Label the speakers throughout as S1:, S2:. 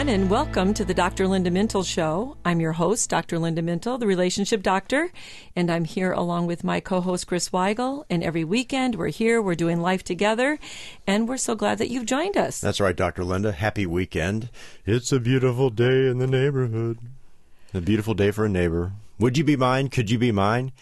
S1: everyone, and welcome to the Dr. Linda Mintle Show. I'm your host, Dr. Linda Mintle, the relationship doctor, and I'm here along with my co host, Chris Weigel. And every weekend, we're here, we're doing life together, and we're so glad that you've joined us.
S2: That's right, Dr. Linda. Happy weekend. It's a beautiful day in the neighborhood. A beautiful day for a neighbor. Would you be mine? Could you be mine?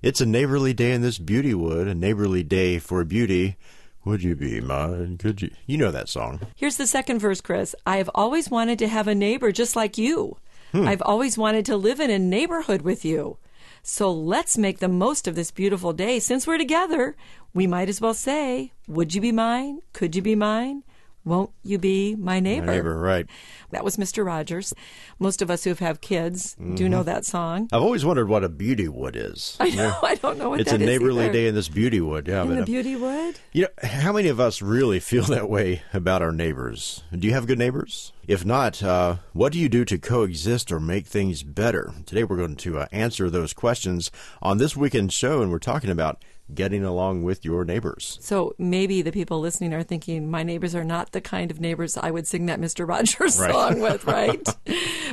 S2: It's a neighborly day in this beauty wood, a neighborly day for beauty. Would you be mine? Could you? You know that song.
S1: Here's the second verse, Chris. I have always wanted to have a neighbor just like you.
S2: Hmm.
S1: I've always wanted to live in a neighborhood with you. So let's make the most of this beautiful day. Since we're together, we might as well say, Would you be mine? Could you be mine? Won't you be my neighbor?
S2: My neighbor, right.
S1: That was Mr. Rogers. Most of us who have kids do know that song.
S2: I've always wondered what a beauty wood is.
S1: I know. I don't know what
S2: It's a neighborly
S1: either.
S2: day in this beauty wood. Yeah,
S1: in
S2: but,
S1: the beauty wood.
S2: You know, how many of us really feel that way about our neighbors? Do you have good neighbors? If not, uh, what do you do to coexist or make things better? Today we're going to uh, answer those questions on this weekend show, and we're talking about getting along with your neighbors.
S1: So maybe the people listening are thinking, my neighbors are not the kind of neighbors I would sing that Mr. Rogers
S2: Right.
S1: song with, right?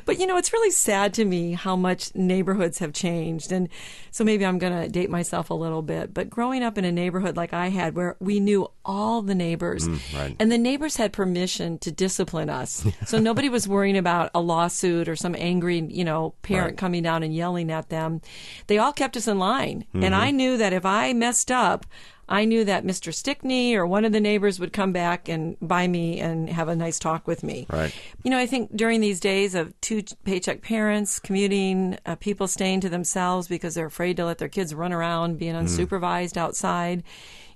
S1: but you know, it's really sad to me how much neighborhoods have changed. And so maybe I'm going to date myself a little bit. But growing up in a neighborhood like I had, where we knew all the neighbors,
S2: right.
S1: and the neighbors had permission to discipline us. so nobody was worrying about a lawsuit or some angry, you know, parent
S2: Right.
S1: coming down and yelling at them. They all kept us in line.
S2: Mm-hmm.
S1: And I knew that if I messed up, I knew that Mr. Stickney or one of the neighbors would come back and buy me and have a nice talk with me.
S2: Right.
S1: You know, I think during these days of two paycheck parents commuting, uh, people staying to themselves because they're afraid to let their kids run around being
S2: Mm.
S1: unsupervised outside,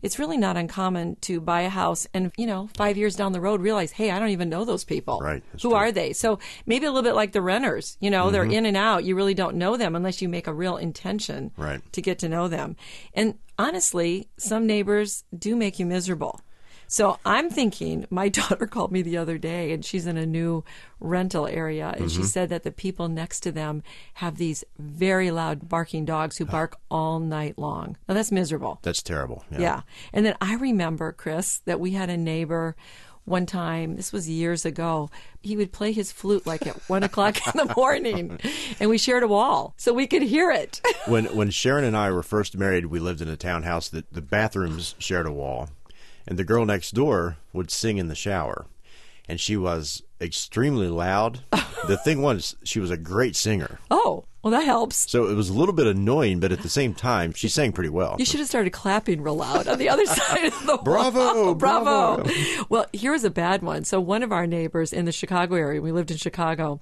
S1: it's really not uncommon to buy a house and, you know, five years down the road realize, hey, I don't even know those people.
S2: Right, that's
S1: Who
S2: true.
S1: are they? So maybe a little bit like the renters, you know, they're in and out. You really don't know them unless you make a real intention
S2: Right.
S1: to get to know them. And honestly, some neighbors do make you miserable. So I'm thinking, my daughter called me the other day and she's in a new rental area and she mm-hmm. said that the people next to them have these very loud barking dogs who bark all night long. Now that's miserable.
S2: That's terrible.
S1: Yeah. And then I remember, Chris, that we had a neighbor one time, this was years ago, he would play his flute like at one o'clock in the morning and we shared a wall so we could hear it.
S2: when when Sharon and I were first married, we lived in a townhouse that the bathrooms shared a wall, and the girl next door would sing in the shower, and she was extremely loud. the thing was, she was a great singer,
S1: oh, well, that helps.
S2: so it was a little bit annoying, but at the same time, she sang pretty well.
S1: You should have started clapping real loud on the other side of the
S2: Bravo,
S1: wall.
S2: bravo. bravo.
S1: Well, here's a bad one. So one of our neighbors in the Chicago area, we lived in Chicago.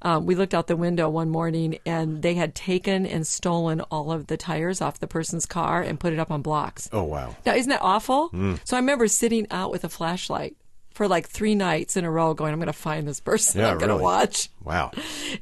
S1: Um, we looked out the window one morning and they had taken and stolen all of the tires off the person's car and put it up on blocks.
S2: Oh wow!
S1: Now, isn't that awful? So I remember sitting out with a flashlight for like three nights in a row going, I'm going to find this person.
S2: Yeah,
S1: I'm going to
S2: really.
S1: watch.
S2: Wow.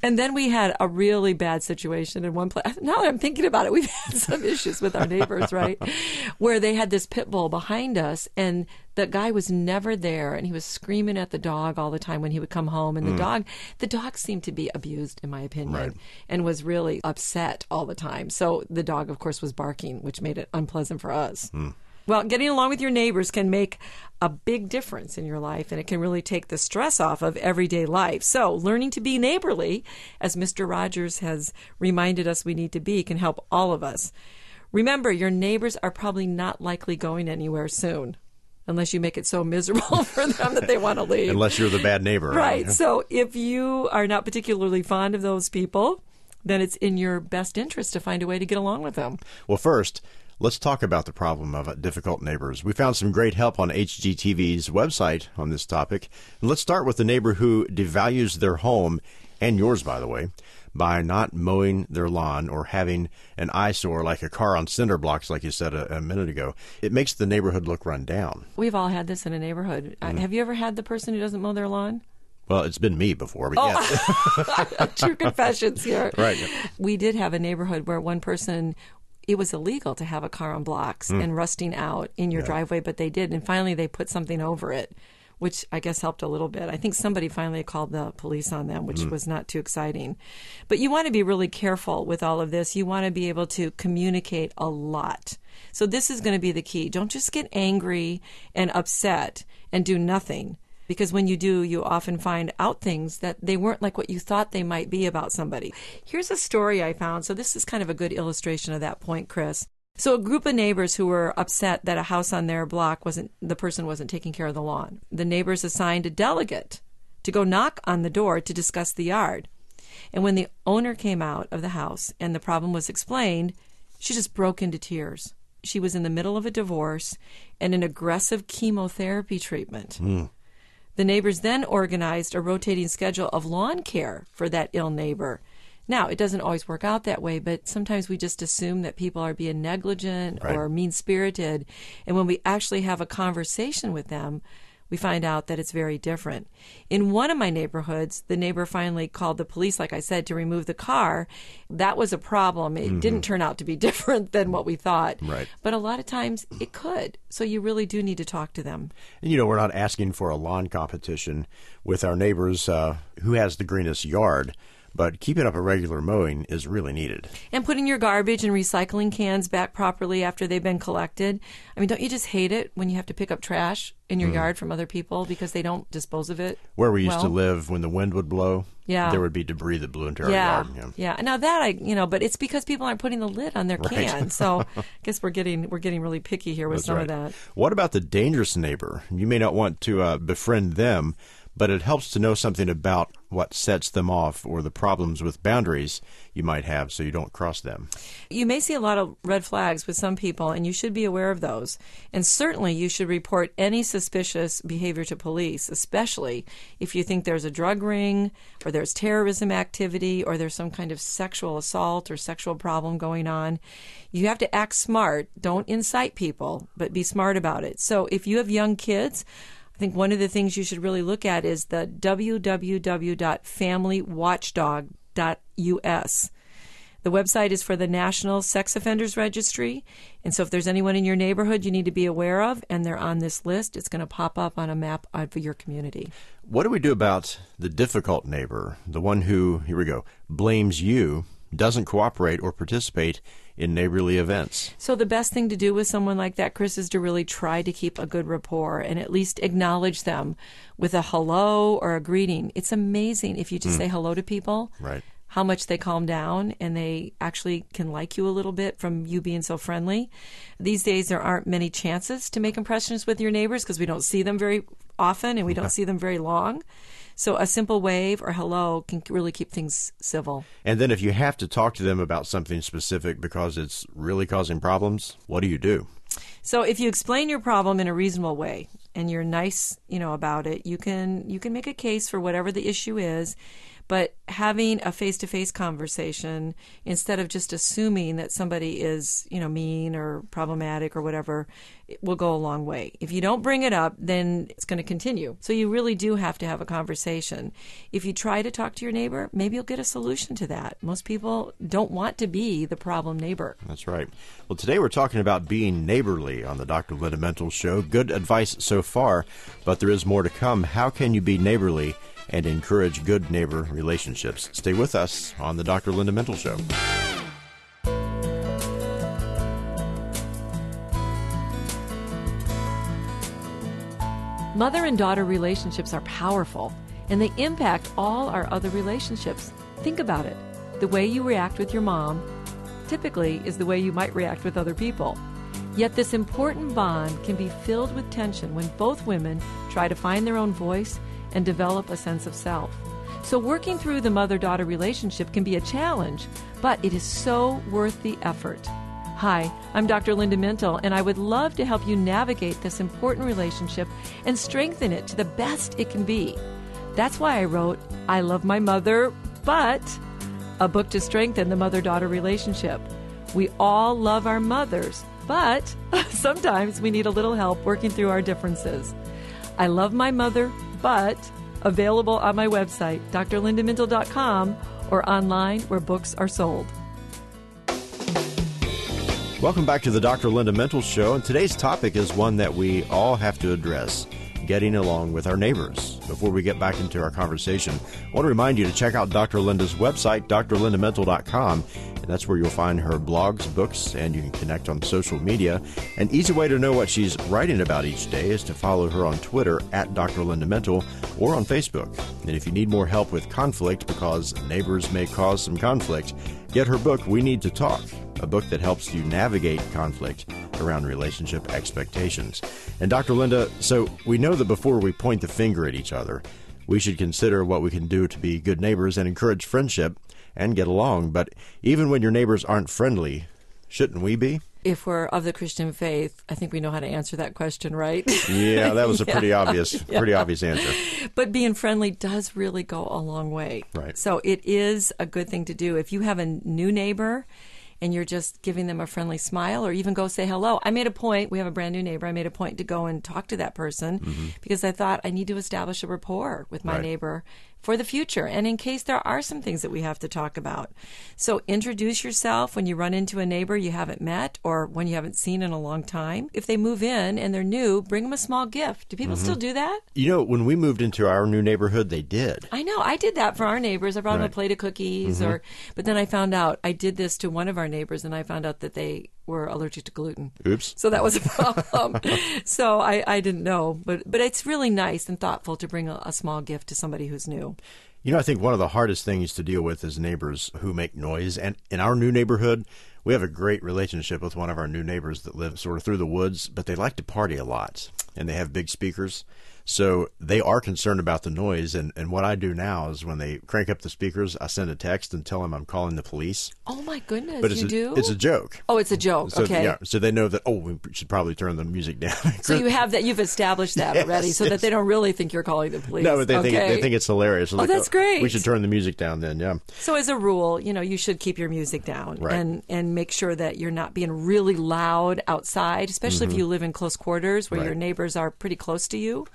S1: And then we had a really bad situation in one place. Now that I'm thinking about it, we've had some issues with our neighbors, right? Where they had this pit bull behind us and the guy was never there and he was screaming at the dog all the time when he would come home and the mm. dog the dog seemed to be abused in my opinion
S2: Right.
S1: and was really upset all the time. So the dog of course was barking, which made it unpleasant for us. Hmm. Well, getting along with your neighbors can make a big difference in your life and it can really take the stress off of everyday life. So, learning to be neighborly, as Mr. Rogers has reminded us we need to be, can help all of us. Remember, your neighbors are probably not likely going anywhere soon unless you make it so miserable for them that they want to leave.
S2: Unless you're the bad neighbor,
S1: Right. So if you are not particularly fond of those people, then it's in your best interest to find a way to get along with them.
S2: Well, first, let's talk about the problem of difficult neighbors. We found some great help on HGTV's website on this topic. And let's start with the neighbor who devalues their home, and yours, by the way, by not mowing their lawn or having an eyesore like a car on cinder blocks, like you said a, a minute ago. It makes the neighborhood look run down.
S1: We've all had this in a neighborhood. Uh, have you ever had the person who doesn't mow their lawn?
S2: Well, it's been me before, but yeah.
S1: True confessions here.
S2: Right.
S1: We did have a neighborhood where one person it was illegal to have a car on blocks hmm. and rusting out in your driveway, but they did. And finally, they put something over it, which I guess helped a little bit. I think somebody finally called the police on them, which hmm. was not too exciting. But you want to be really careful with all of this. You want to be able to communicate a lot. So, this is going to be the key. Don't just get angry and upset and do nothing. Because when you do, you often find out things that they weren't like what you thought they might be about somebody. Here's a story I found. So, this is kind of a good illustration of that point, Chris. So, a group of neighbors who were upset that a house on their block wasn't, the person wasn't taking care of the lawn. The neighbors assigned a delegate to go knock on the door to discuss the yard. And when the owner came out of the house and the problem was explained, she just broke into tears. She was in the middle of a divorce and an aggressive chemotherapy treatment.
S2: Mm.
S1: The neighbors then organized a rotating schedule of lawn care for that ill neighbor. Now, it doesn't always work out that way, but sometimes we just assume that people are being negligent
S2: right.
S1: or mean spirited. And when we actually have a conversation with them, we find out that it's very different. In one of my neighborhoods, the neighbor finally called the police, like I said, to remove the car. That was a problem. It mm-hmm. didn't turn out to be different than what we thought.
S2: Right.
S1: But a lot of times it could. So you really do need to talk to them.
S2: And, you know, we're not asking for a lawn competition with our neighbors uh, who has the greenest yard but keeping up a regular mowing is really needed.
S1: And putting your garbage and recycling cans back properly after they've been collected. I mean, don't you just hate it when you have to pick up trash in your mm. yard from other people because they don't dispose of it?
S2: Where we used
S1: well?
S2: to live, when the wind would blow,
S1: yeah.
S2: there would be debris that blew into our
S1: yeah.
S2: yard.
S1: Yeah. yeah. Now that I, you know, but it's because people aren't putting the lid on their
S2: right.
S1: can. So I guess we're getting we're getting really picky here with
S2: That's
S1: some
S2: right.
S1: of that.
S2: What about the dangerous neighbor? You may not want to uh, befriend them but it helps to know something about what sets them off or the problems with boundaries you might have so you don't cross them.
S1: You may see a lot of red flags with some people, and you should be aware of those. And certainly, you should report any suspicious behavior to police, especially if you think there's a drug ring, or there's terrorism activity, or there's some kind of sexual assault or sexual problem going on. You have to act smart. Don't incite people, but be smart about it. So if you have young kids, think one of the things you should really look at is the www.familywatchdog.us. The website is for the National Sex Offenders Registry. And so if there's anyone in your neighborhood you need to be aware of and they're on this list, it's going to pop up on a map of your community.
S2: What do we do about the difficult neighbor, the one who, here we go, blames you, doesn't cooperate or participate in neighborly events.
S1: So the best thing to do with someone like that, Chris, is to really try to keep a good rapport and at least acknowledge them with a hello or a greeting. It's amazing if you just mm. say hello to people.
S2: Right.
S1: How much they calm down and they actually can like you a little bit from you being so friendly. These days, there aren't many chances to make impressions with your neighbors because we don't see them very often and we don't see them very long. So a simple wave or hello can really keep things civil.
S2: And then if you have to talk to them about something specific because it's really causing problems, what do you do?
S1: So if you explain your problem in a reasonable way and you're nice, you know, about it, you can you can make a case for whatever the issue is but having a face to face conversation instead of just assuming that somebody is, you know, mean or problematic or whatever, will go a long way. If you don't bring it up, then it's going to continue. So you really do have to have a conversation. If you try to talk to your neighbor, maybe you'll get a solution to that. Most people don't want to be the problem neighbor.
S2: That's right. Well, today we're talking about being neighborly on the Dr. Linda Mintle Show. Good advice so far, but there is more to come. How can you be neighborly? and encourage good neighbor relationships. Stay with us on the Dr. Linda Mintle Show.
S1: Mother and daughter relationships are powerful and they impact all our other relationships. Think about it. The way you react with your mom typically is the way you might react with other people. Yet, this important bond can be filled with tension when both women try to find their own voice and develop a sense of self. So, working through the mother daughter relationship can be a challenge, but it is so worth the effort. Hi, I'm Dr. Linda Mintle, and I would love to help you navigate this important relationship and strengthen it to the best it can be. That's why I wrote I Love My Mother, but a book to strengthen the mother daughter relationship. We all love our mothers, but sometimes we need a little help working through our differences. I love my mother, but available on my website, drlindamintle.com, or online where books are sold.
S2: Welcome back to the Dr. Linda Mintle Show, and today's topic is one that we all have to address getting along with our neighbors. Before we get back into our conversation, I want to remind you to check out Dr. Linda's website, drlindamintle.com, And that's where you'll find her blogs, books, and you can connect on social media. An easy way to know what she's writing about each day is to follow her on Twitter at Dr. Linda Mintle or on Facebook. And if you need more help with conflict because neighbors may cause some conflict, get her book, We Need to Talk, a book that helps you navigate conflict around relationship expectations. And Dr. Linda, so we know that before we point the finger at each other, we should consider what we can do to be good neighbors and encourage friendship and get along. But even when your neighbors aren't friendly, shouldn't we be?
S1: If we're of the Christian faith, I think we know how to answer that question, right?
S2: Yeah, that was a pretty
S1: Yeah.
S2: obvious, pretty obvious answer.
S1: But being friendly does really go a long way.
S2: Right.
S1: So it is a good thing to do. If you have a new neighbor and you're just giving them a friendly smile or even go say hello. I made a point, we have a brand new neighbor, I made a point to go and talk to that person because I thought I need to establish a rapport with my
S2: Mm-hmm. Right.
S1: neighbor for the future and in case there are some things that we have to talk about. So introduce yourself when you run into a neighbor you haven't met or when you haven't seen in a long time. If they move in and they're new, bring them a small gift. Do people
S2: Mm-hmm.
S1: still do that?
S2: You know, when we moved into our new neighborhood, they did.
S1: I know. I did that for our neighbors. I brought them a plate of cookies, or but then I found out I did this to one of our neighbors, and I found out that they were allergic to gluten.
S2: Oops.
S1: So that was a problem. so I, I didn't know, but but it's really nice and thoughtful to bring a, a small gift to somebody who's new.
S2: You know, I think one of the hardest things to deal with is neighbors who make noise. And in our new neighborhood, we have a great relationship with one of our new neighbors that live sort of through the woods, but they like to party a lot and they have big speakers. So they are concerned about the noise. And, and what I do now is when they crank up the speakers, I send a text and tell them I'm calling the police.
S1: Oh my goodness,
S2: But it's
S1: you
S2: a,
S1: do?
S2: it's a joke.
S1: oh, it's a joke.
S2: So,
S1: okay.
S2: yeah, so they know that, oh, we should probably turn the music down.
S1: So you have that. You've established that
S2: Yes,
S1: already, so
S2: yes.
S1: that they don't really think you're calling the police.
S2: no, but they think they think it's hilarious. They're
S1: Oh, that's great.
S2: We should turn the music down then. Yeah,
S1: So as a rule, you know, you should keep your music down
S2: Right.
S1: and and make sure that you're not being really loud outside, especially if you live in close quarters where your
S2: Mm-hmm.
S1: Neighbors are pretty close to you.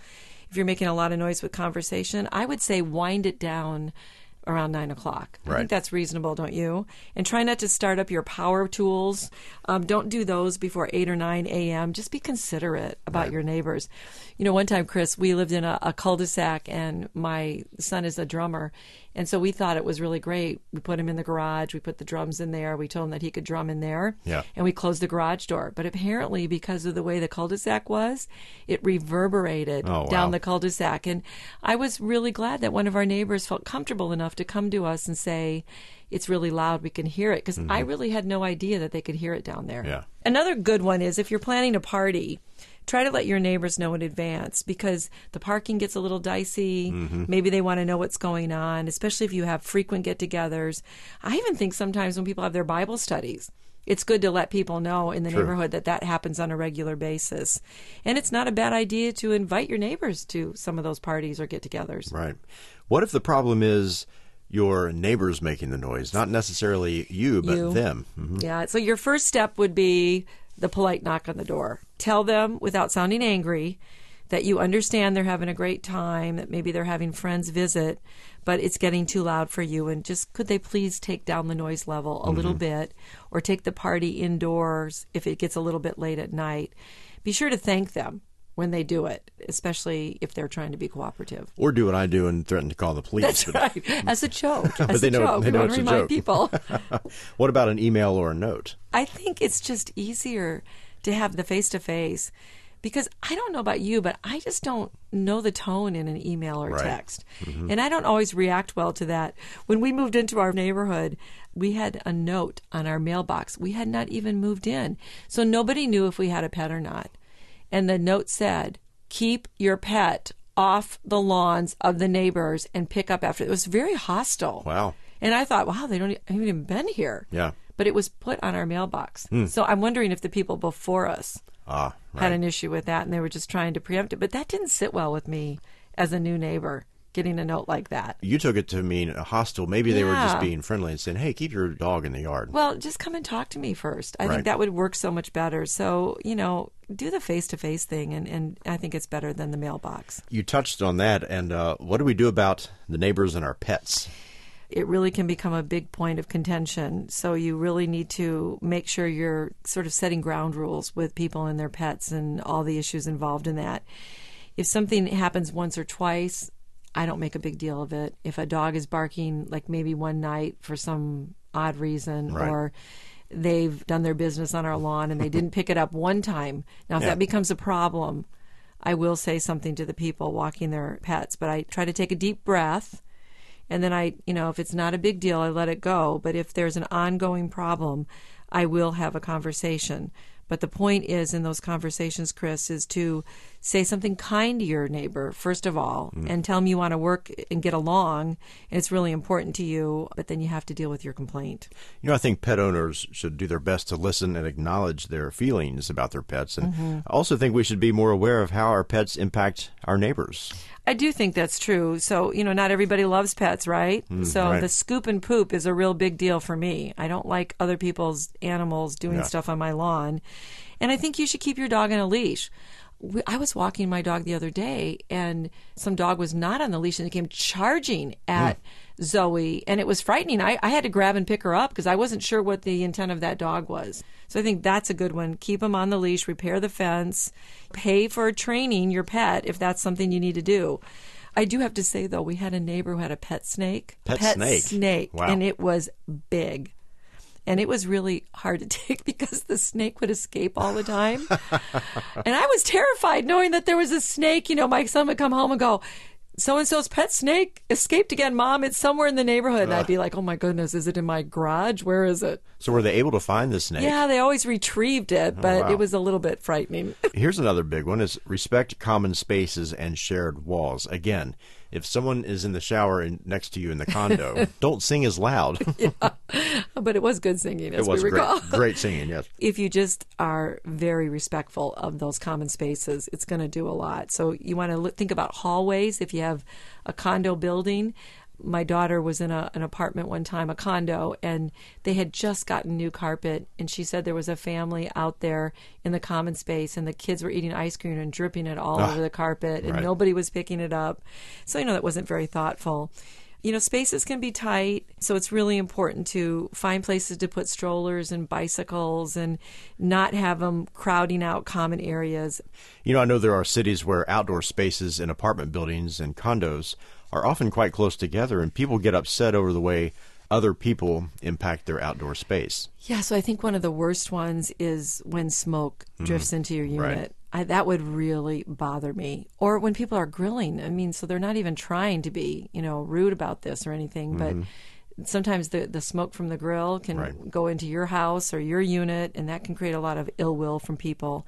S1: If you're making a lot of noise with conversation, I would say wind it down around nine o'clock. I think that's reasonable, don't you? And try not to start up your power tools. Um, don't do those before eight or nine a.m. Just be considerate about your neighbors. You know, one time, Chris, we lived in a, a cul-de-sac, and my son is a drummer, and so we thought it was really great. We put him in the garage. We put the drums in there. We told him that he could drum in there.
S2: Yeah.
S1: And we closed the garage door. But apparently, because of the way the cul-de-sac was, it reverberated
S2: Oh, wow.
S1: down the cul-de-sac. And I was really glad that one of our neighbors felt comfortable enough to come to us and say, it's really loud, we can hear it. Because I really had no idea that they could hear it down there.
S2: Mm-hmm. Yeah.
S1: Another good one is if you're planning a party, try to let your neighbors know in advance because the parking gets a little dicey.
S2: Mm-hmm.
S1: Maybe they want to know what's going on, especially if you have frequent get togethers. I even think sometimes when people have their Bible studies, it's good to let people know in the
S2: True.
S1: neighborhood that that happens on a regular basis. And it's not a bad idea to invite your neighbors to some of those parties or get togethers.
S2: Right. What if the problem is your neighbors making the noise, not necessarily you, but
S1: You.
S2: them? Mhm.
S1: Yeah. So your first step would be the polite knock on the door. Tell them without sounding angry that you understand they're having a great time, that maybe they're having friends visit, but it's getting too loud for you. And just could they please take down the noise level a little bit or take the party indoors if it gets a little bit late at night? Be sure to thank them when they do it, especially if they're trying to be cooperative.
S2: Or do what I do and threaten to call the police.
S1: That's
S2: But
S1: right. As a joke. As
S2: they
S1: a
S2: know-
S1: joke.
S2: they
S1: We
S2: know
S1: want
S2: it's a
S1: remind
S2: joke.
S1: people.
S2: what about an email or a note?
S1: I think it's just easier to have the face to face because I don't know about you, but I just don't know the tone in an email or
S2: Right.
S1: text. Mm-hmm. And I don't always react well to that. When we moved into our neighborhood, we had a note on our mailbox. We had not even moved in. So nobody knew if we had a pet or not. And the note said, keep your pet off the lawns of the neighbors and pick up after. It was very hostile.
S2: Wow.
S1: And I thought, wow, they don't haven't even been here
S2: Yeah.
S1: but it was put on our mailbox. So I'm wondering if the people before us
S2: Ah,
S1: had an issue with that and they were just trying to preempt it. But that didn't sit well with me as a new neighbor getting a note like that.
S2: You took it to mean a hostile. Maybe they were just being friendly and saying, "Hey, keep your dog in the yard."
S1: Well, just come and talk to me first. I
S2: Right.
S1: think that would work so much better. So, you know, do the face to face thing, and, and I think it's better than the mailbox.
S2: you touched on that, and uh, what do we do about the neighbors and our pets?
S1: it really can become a big point of contention. So you really need to make sure you're sort of setting ground rules with people and their pets and all the issues involved in that. If something happens once or twice, I don't make a big deal of it. If a dog is barking, like maybe one night for some odd reason
S2: Right.
S1: or they've done their business on our lawn and they didn't pick it up one time. Now, if
S2: Yeah.
S1: that becomes a problem, I will say something to the people walking their pets, but I try to take a deep breath. And then I, you know, if it's not a big deal, I let it go. But if there's an ongoing problem, I will have a conversation. But the point is, in those conversations, Chris, is to say something kind to your neighbor, first of all, and tell them you want to work and get along, and it's really important to you, but then you have to deal with your complaint.
S2: You know, I think pet owners should do their best to listen and acknowledge their feelings about their pets. And
S1: Mm-hmm.
S2: I also think we should be more aware of how our pets impact our neighbors.
S1: I do think that's true. So, you know, not everybody loves pets, right? so
S2: right.
S1: the scoop and poop is a real big deal for me. I don't like other people's animals doing
S2: Yeah.
S1: stuff on my lawn. And I think you should keep your dog on a leash. We- I was walking my dog the other day and some dog was not on the leash and it came charging at Zoe and it was frightening. I, I had to grab and pick her up because I wasn't sure what the intent of that dog was. So I think that's a good one. Keep them on the leash, repair the fence, pay for training your pet if that's something you need to do. I do have to say though, we had a neighbor who had a pet snake.
S2: Pet snake?
S1: snake.
S2: Wow.
S1: And it was big. And it was really hard to take because the snake would escape all the time. and I was terrified knowing that there was a snake. You know, my son would come home and go, so and so's pet snake escaped again, mom. It's somewhere in the neighborhood. And I'd be like, oh my goodness, is it in my garage? Where is it?
S2: So, were they able to find the snake?
S1: Yeah, they always retrieved it, oh, but
S2: wow.
S1: it was a little bit frightening.
S2: Here's another big one: is respect common spaces and shared walls. Again, if someone is in the shower in, next to you in the condo, don't sing as loud.
S1: but it was good singing, as
S2: it was
S1: we
S2: great, great singing. Yes.
S1: if you just are very respectful of those common spaces, it's going to do a lot. So you want to think about hallways. If you have a condo building, my daughter was in a, an apartment one time, a condo, and they had just gotten new carpet. And she said there was a family out there in the common space, and the kids were eating ice cream and dripping it all over the carpet, and
S2: right.
S1: nobody was picking it up. So, you know, that wasn't very thoughtful you know, spaces can be tight, so it's really important to find places to put strollers and bicycles and not have them crowding out common areas.
S2: You know, I know there are cities where outdoor spaces in apartment buildings and condos are often quite close together, and people get upset over the way other people impact their outdoor space.
S1: Yeah, so I think one of the worst ones is when smoke drifts into your
S2: Mm-hmm. Right.
S1: unit. I, that would really bother me. Or when people are grilling. I mean, so they're not even trying to be, you know, rude about this or anything, but sometimes the, the smoke from the grill can.
S2: Right.
S1: go into your house or your unit, and that can create a lot of ill will from people.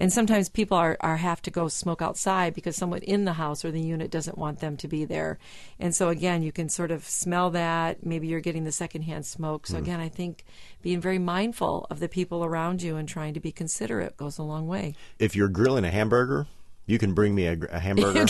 S1: And sometimes people are, are have to go smoke outside because someone in the house or the unit doesn't want them to be there. And so again, you can sort of smell that. Maybe you're getting the secondhand smoke. So hmm. again, I think being very mindful of the people around you and trying to be considerate goes a long way.
S2: If you're grilling a hamburger, you can bring me a, a hamburger,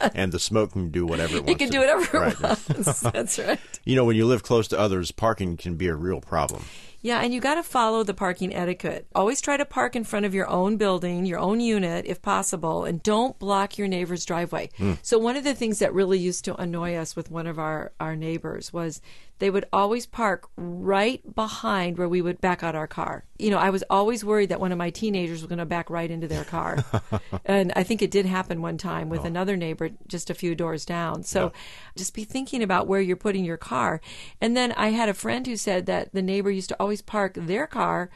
S2: and the smoke can do whatever it wants.
S1: You can do whatever
S2: Right.
S1: it wants. That's right.
S2: You know, when you live close to others, parking can be a real problem.
S1: Yeah, and you got to follow the parking etiquette. Always try to park in front of your own building, your own unit, if possible, and don't block your neighbor's driveway. Hmm. So, one of the things that really used to annoy us with one of our, our neighbors was they would always park right behind where we would back out our car. You know, I was always worried that one of my teenagers was going to back right into their car. and I think it did happen one time with oh. another neighbor just a few doors down. So, just be thinking about where you're putting your car. And then I had a friend who said that the neighbor used to always park their car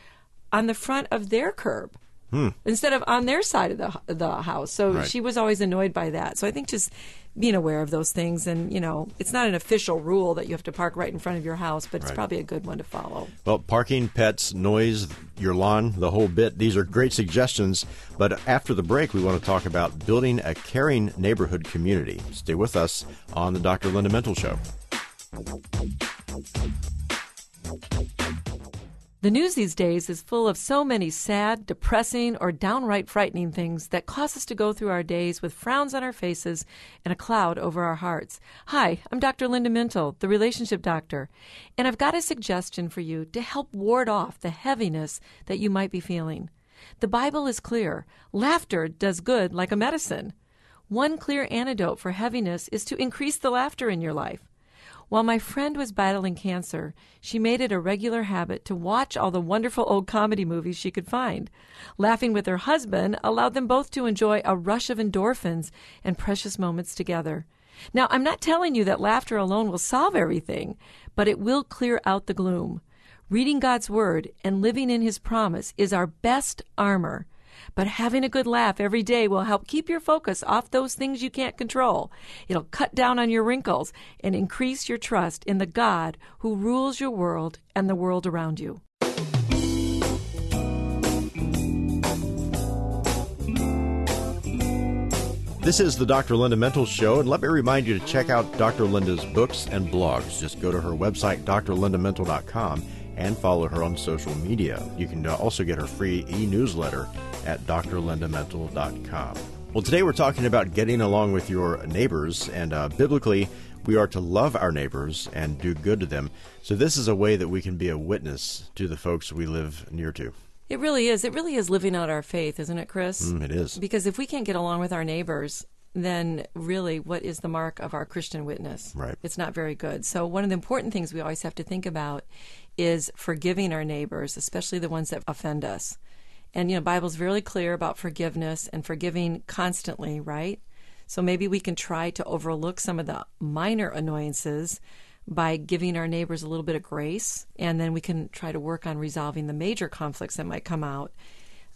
S1: on the front of their curb hmm. instead of on their side of the the house. So
S2: Right.
S1: she was always annoyed by that. So I think just being aware of those things and you know it's not an official rule that you have to park right in front of your house, but it's
S2: Right.
S1: probably a good one to follow.
S2: Well, parking, pets, noise, your lawn, the whole bit. These are great suggestions. But after the break, we want to talk about building a caring neighborhood community. Stay with us on the Dr. Linda Mintle Show.
S1: The news these days is full of so many sad, depressing, or downright frightening things that cause us to go through our days with frowns on our faces and a cloud over our hearts. Hi, I'm Dr. Linda Mintle, the relationship doctor, and I've got a suggestion for you to help ward off the heaviness that you might be feeling. The Bible is clear laughter does good like a medicine. One clear antidote for heaviness is to increase the laughter in your life. While my friend was battling cancer, she made it a regular habit to watch all the wonderful old comedy movies she could find. Laughing with her husband allowed them both to enjoy a rush of endorphins and precious moments together. Now, I'm not telling you that laughter alone will solve everything, but it will clear out the gloom. Reading God's Word and living in His promise is our best armor. But having a good laugh every day will help keep your focus off those things you can't control. It'll cut down on your wrinkles and increase your trust in the God who rules your world and the world around you.
S2: This is the Dr. Linda Mintle Show, and let me remind you to check out Dr. Linda's books and blogs. Just go to her website, drlindamintle.com, and follow her on social media. You can also get her free e newsletter at drlindamintle.com. Well, today we're talking about getting along with your neighbors, and uh, biblically, we are to love our neighbors and do good to them. So, this is a way that we can be a witness to the folks we live near to.
S1: It really is. It really is living out our faith, isn't it, Chris?
S2: Mm, it is.
S1: Because if we can't get along with our neighbors, then really what is the mark of our Christian witness?
S2: Right.
S1: It's not very good. So, one of the important things we always have to think about is forgiving our neighbors, especially the ones that offend us. And, you know, Bible's really clear about forgiveness and forgiving constantly, right? So maybe we can try to overlook some of the minor annoyances by giving our neighbors a little bit of grace, and then we can try to work on resolving the major conflicts that might come out.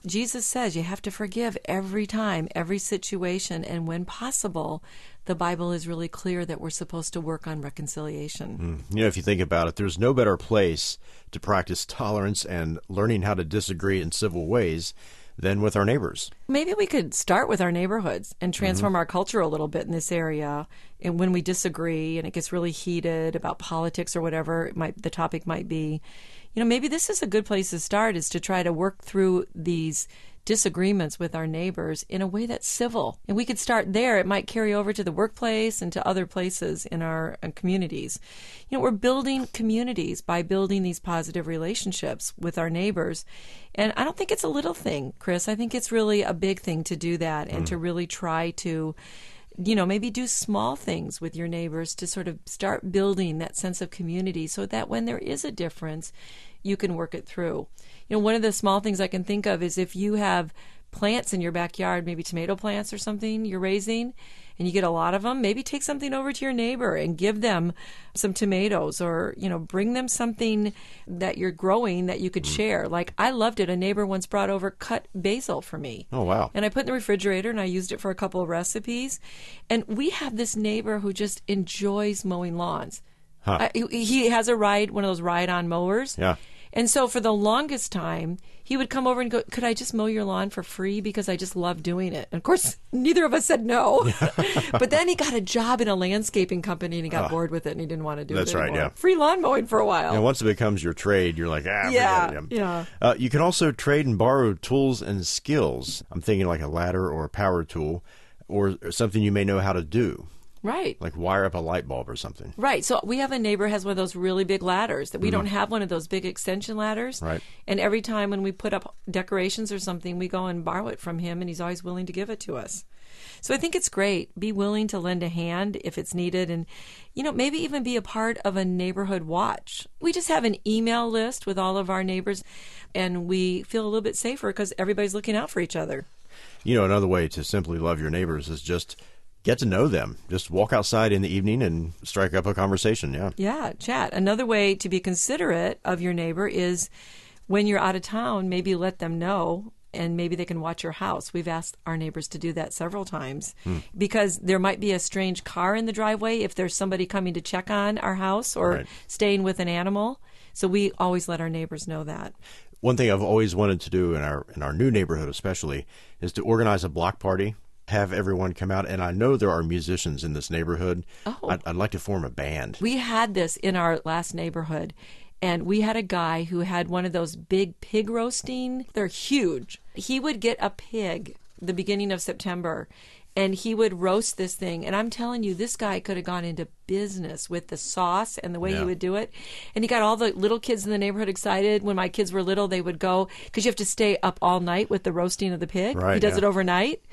S1: Jesus says you have to forgive every time, every situation, and when possible, the Bible is really clear that we're supposed to work on reconciliation.
S2: Mm. You know, if you think about it, there's no better place to practice tolerance and learning how to disagree in civil ways than with our neighbors.
S1: Maybe we could start with our neighborhoods and transform mm-hmm. our culture a little bit in this area. And when we disagree and it gets really heated about politics or whatever might, the topic might be, you know, maybe this is a good place to start is to try to work through these disagreements with our neighbors in a way that's civil. And we could start there. It might carry over to the workplace and to other places in our uh, communities. You know, we're building communities by building these positive relationships with our neighbors. And I don't think it's a little thing, Chris. I think it's really a big thing to do that and mm. to really try to you know, maybe do small things with your neighbors to sort of start building that sense of community so that when there is a difference, you can work it through. You know, one of the small things I can think of is if you have plants in your backyard, maybe tomato plants or something you're raising, and you get a lot of them, maybe take something over to your neighbor and give them some tomatoes or, you know, bring them something that you're growing that you could mm. share. Like I loved it. A neighbor once brought over cut basil for me.
S2: Oh, wow.
S1: And I put in the refrigerator and I used it for a couple of recipes. And we have this neighbor who just enjoys mowing lawns.
S2: Huh.
S1: I, he has a ride, one of those ride on mowers.
S2: Yeah.
S1: And so for the longest time, he would come over and go, Could I just mow your lawn for free? Because I just love doing it. And of course, neither of us said no. but then he got a job in a landscaping company and he got uh, bored with it and he didn't want to do
S2: that's
S1: it. That's
S2: right, yeah.
S1: Free lawn mowing for a while.
S2: And once it becomes your trade, you're like, ah,
S1: yeah. Yeah.
S2: Uh, you can also trade and borrow tools and skills. I'm thinking like a ladder or a power tool or something you may know how to do.
S1: Right.
S2: Like wire up a light bulb or something.
S1: Right. So we have a neighbor has one of those really big ladders that we mm don't have one of those big extension ladders.
S2: Right.
S1: And every time when we put up decorations or something, we go and borrow it from him and he's always willing to give it to us. So I think it's great. Be willing to lend a hand if it's needed and you know, maybe even be a part of a neighborhood watch. We just have an email list with all of our neighbors and we feel a little bit safer because everybody's looking out for each other.
S2: You know, another way to simply love your neighbors is just get to know them. Just walk outside in the evening and strike up a conversation. Yeah.
S1: Yeah, chat. Another way to be considerate of your neighbor is when you're out of town, maybe let them know and maybe they can watch your house. We've asked our neighbors to do that several times hmm. because there might be a strange car in the driveway if there's somebody coming to check on our house or right. staying with an animal. So we always let our neighbors know that.
S2: One thing I've always wanted to do in our in our new neighborhood especially is to organize a block party have everyone come out. And I know there are musicians in this neighborhood.
S1: Oh.
S2: I'd, I'd like to form a band.
S1: We had this in our last neighborhood. And we had a guy who had one of those big pig roasting. They're huge. He would get a pig the beginning of September and he would roast this thing. And I'm telling you, this guy could have gone into business with the sauce and the way yeah. he would do it. And he got all the little kids in the neighborhood excited. When my kids were little, they would go because you have to stay up all night with the roasting of the pig.
S2: Right,
S1: he does
S2: yeah.
S1: it overnight.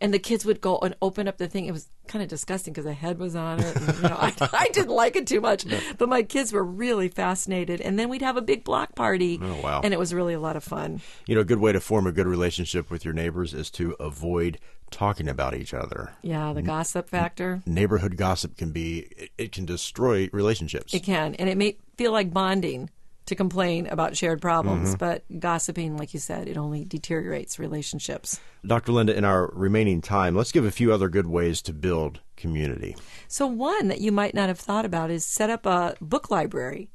S1: and the kids would go and open up the thing. It was kind of disgusting because the head was on it. And, you know, I, I didn't like it too much, but my kids were really fascinated. And then we'd have a big block party.
S2: Oh, wow.
S1: And it was really a lot of fun.
S2: You know, a good way to form a good relationship with your neighbors is to avoid talking about each other.
S1: Yeah, the gossip factor.
S2: Neighborhood gossip can be, it, it can destroy relationships.
S1: It can. And it may feel like bonding to complain about shared problems, mm-hmm. but gossiping, like you said, it only deteriorates relationships.
S2: Dr. Linda, in our remaining time, let's give a few other good ways to build community.
S1: So, one that you might not have thought about is set up a book library.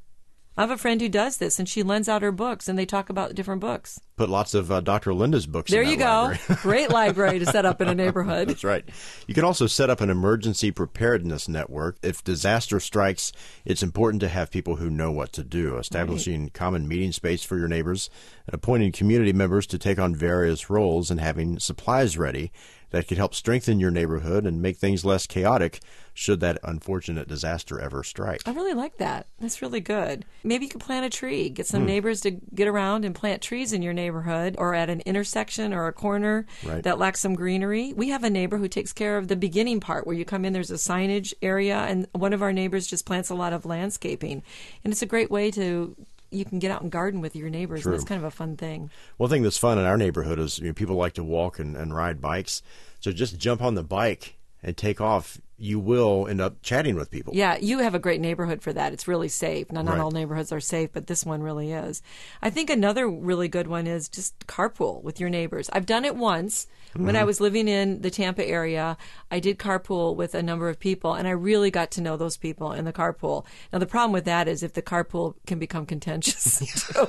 S1: I have a friend who does this, and she lends out her books, and they talk about different books.
S2: Put lots of uh, Dr. Linda's books
S1: There you go.
S2: library.
S1: Great library to set up in a neighborhood.
S2: That's right. You can also set up an emergency preparedness network. If disaster strikes, it's important to have people who know what to do, establishing common meeting space for your neighbors, and appointing community members to take on various roles, and having supplies ready that could help strengthen your neighborhood and make things less chaotic should that unfortunate disaster ever strike.
S1: I really like that. That's really good. Maybe you could plant a tree. Get some hmm. neighbors to get around and plant trees in your neighborhood or at an intersection or a corner
S2: Right.
S1: that lacks some greenery. We have a neighbor who takes care of the beginning part where you come in, there's a signage area, and one of our neighbors just plants a lot of landscaping. And it's a great way to. You can get out and garden with your neighbors, and it's kind of a fun thing.
S2: One thing that's fun in our neighborhood is you know, people like to walk and, and ride bikes. So just jump on the bike and take off. You will end up chatting with people.
S1: Yeah, you have a great neighborhood for that. It's really safe. Now, not
S2: Right.
S1: all neighborhoods are safe, but this one really is. I think another really good one is just carpool with your neighbors. I've done it once when I mm-hmm. was living in the Tampa area. I did carpool with a number of people, and I really got to know those people in the carpool. Now, the problem with that is if the carpool can become contentious, too.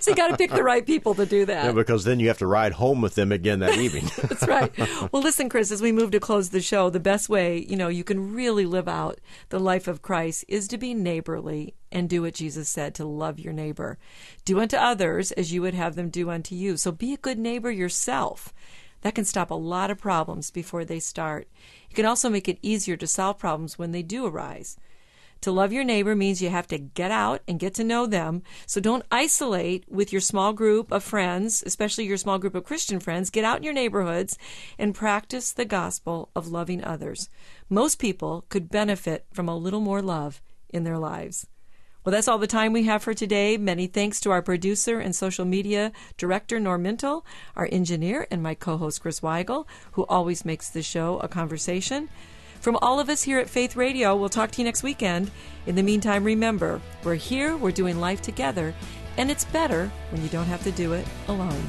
S1: so you got to pick the right people to do that.
S2: Yeah, because then you have to ride home with them again that evening.
S1: That's right. Well, listen, Chris, as we move to close the show, the best way, you know, you can really live out the life of Christ is to be neighborly and do what Jesus said to love your neighbor. Do unto others as you would have them do unto you. So be a good neighbor yourself. That can stop a lot of problems before they start. It can also make it easier to solve problems when they do arise. To love your neighbor means you have to get out and get to know them. So don't isolate with your small group of friends, especially your small group of Christian friends. Get out in your neighborhoods and practice the gospel of loving others. Most people could benefit from a little more love in their lives. Well, that's all the time we have for today. Many thanks to our producer and social media director, Norm Mintle, our engineer, and my co host, Chris Weigel, who always makes the show a conversation. From all of us here at Faith Radio, we'll talk to you next weekend. In the meantime, remember, we're here, we're doing life together, and it's better when you don't have to do it alone.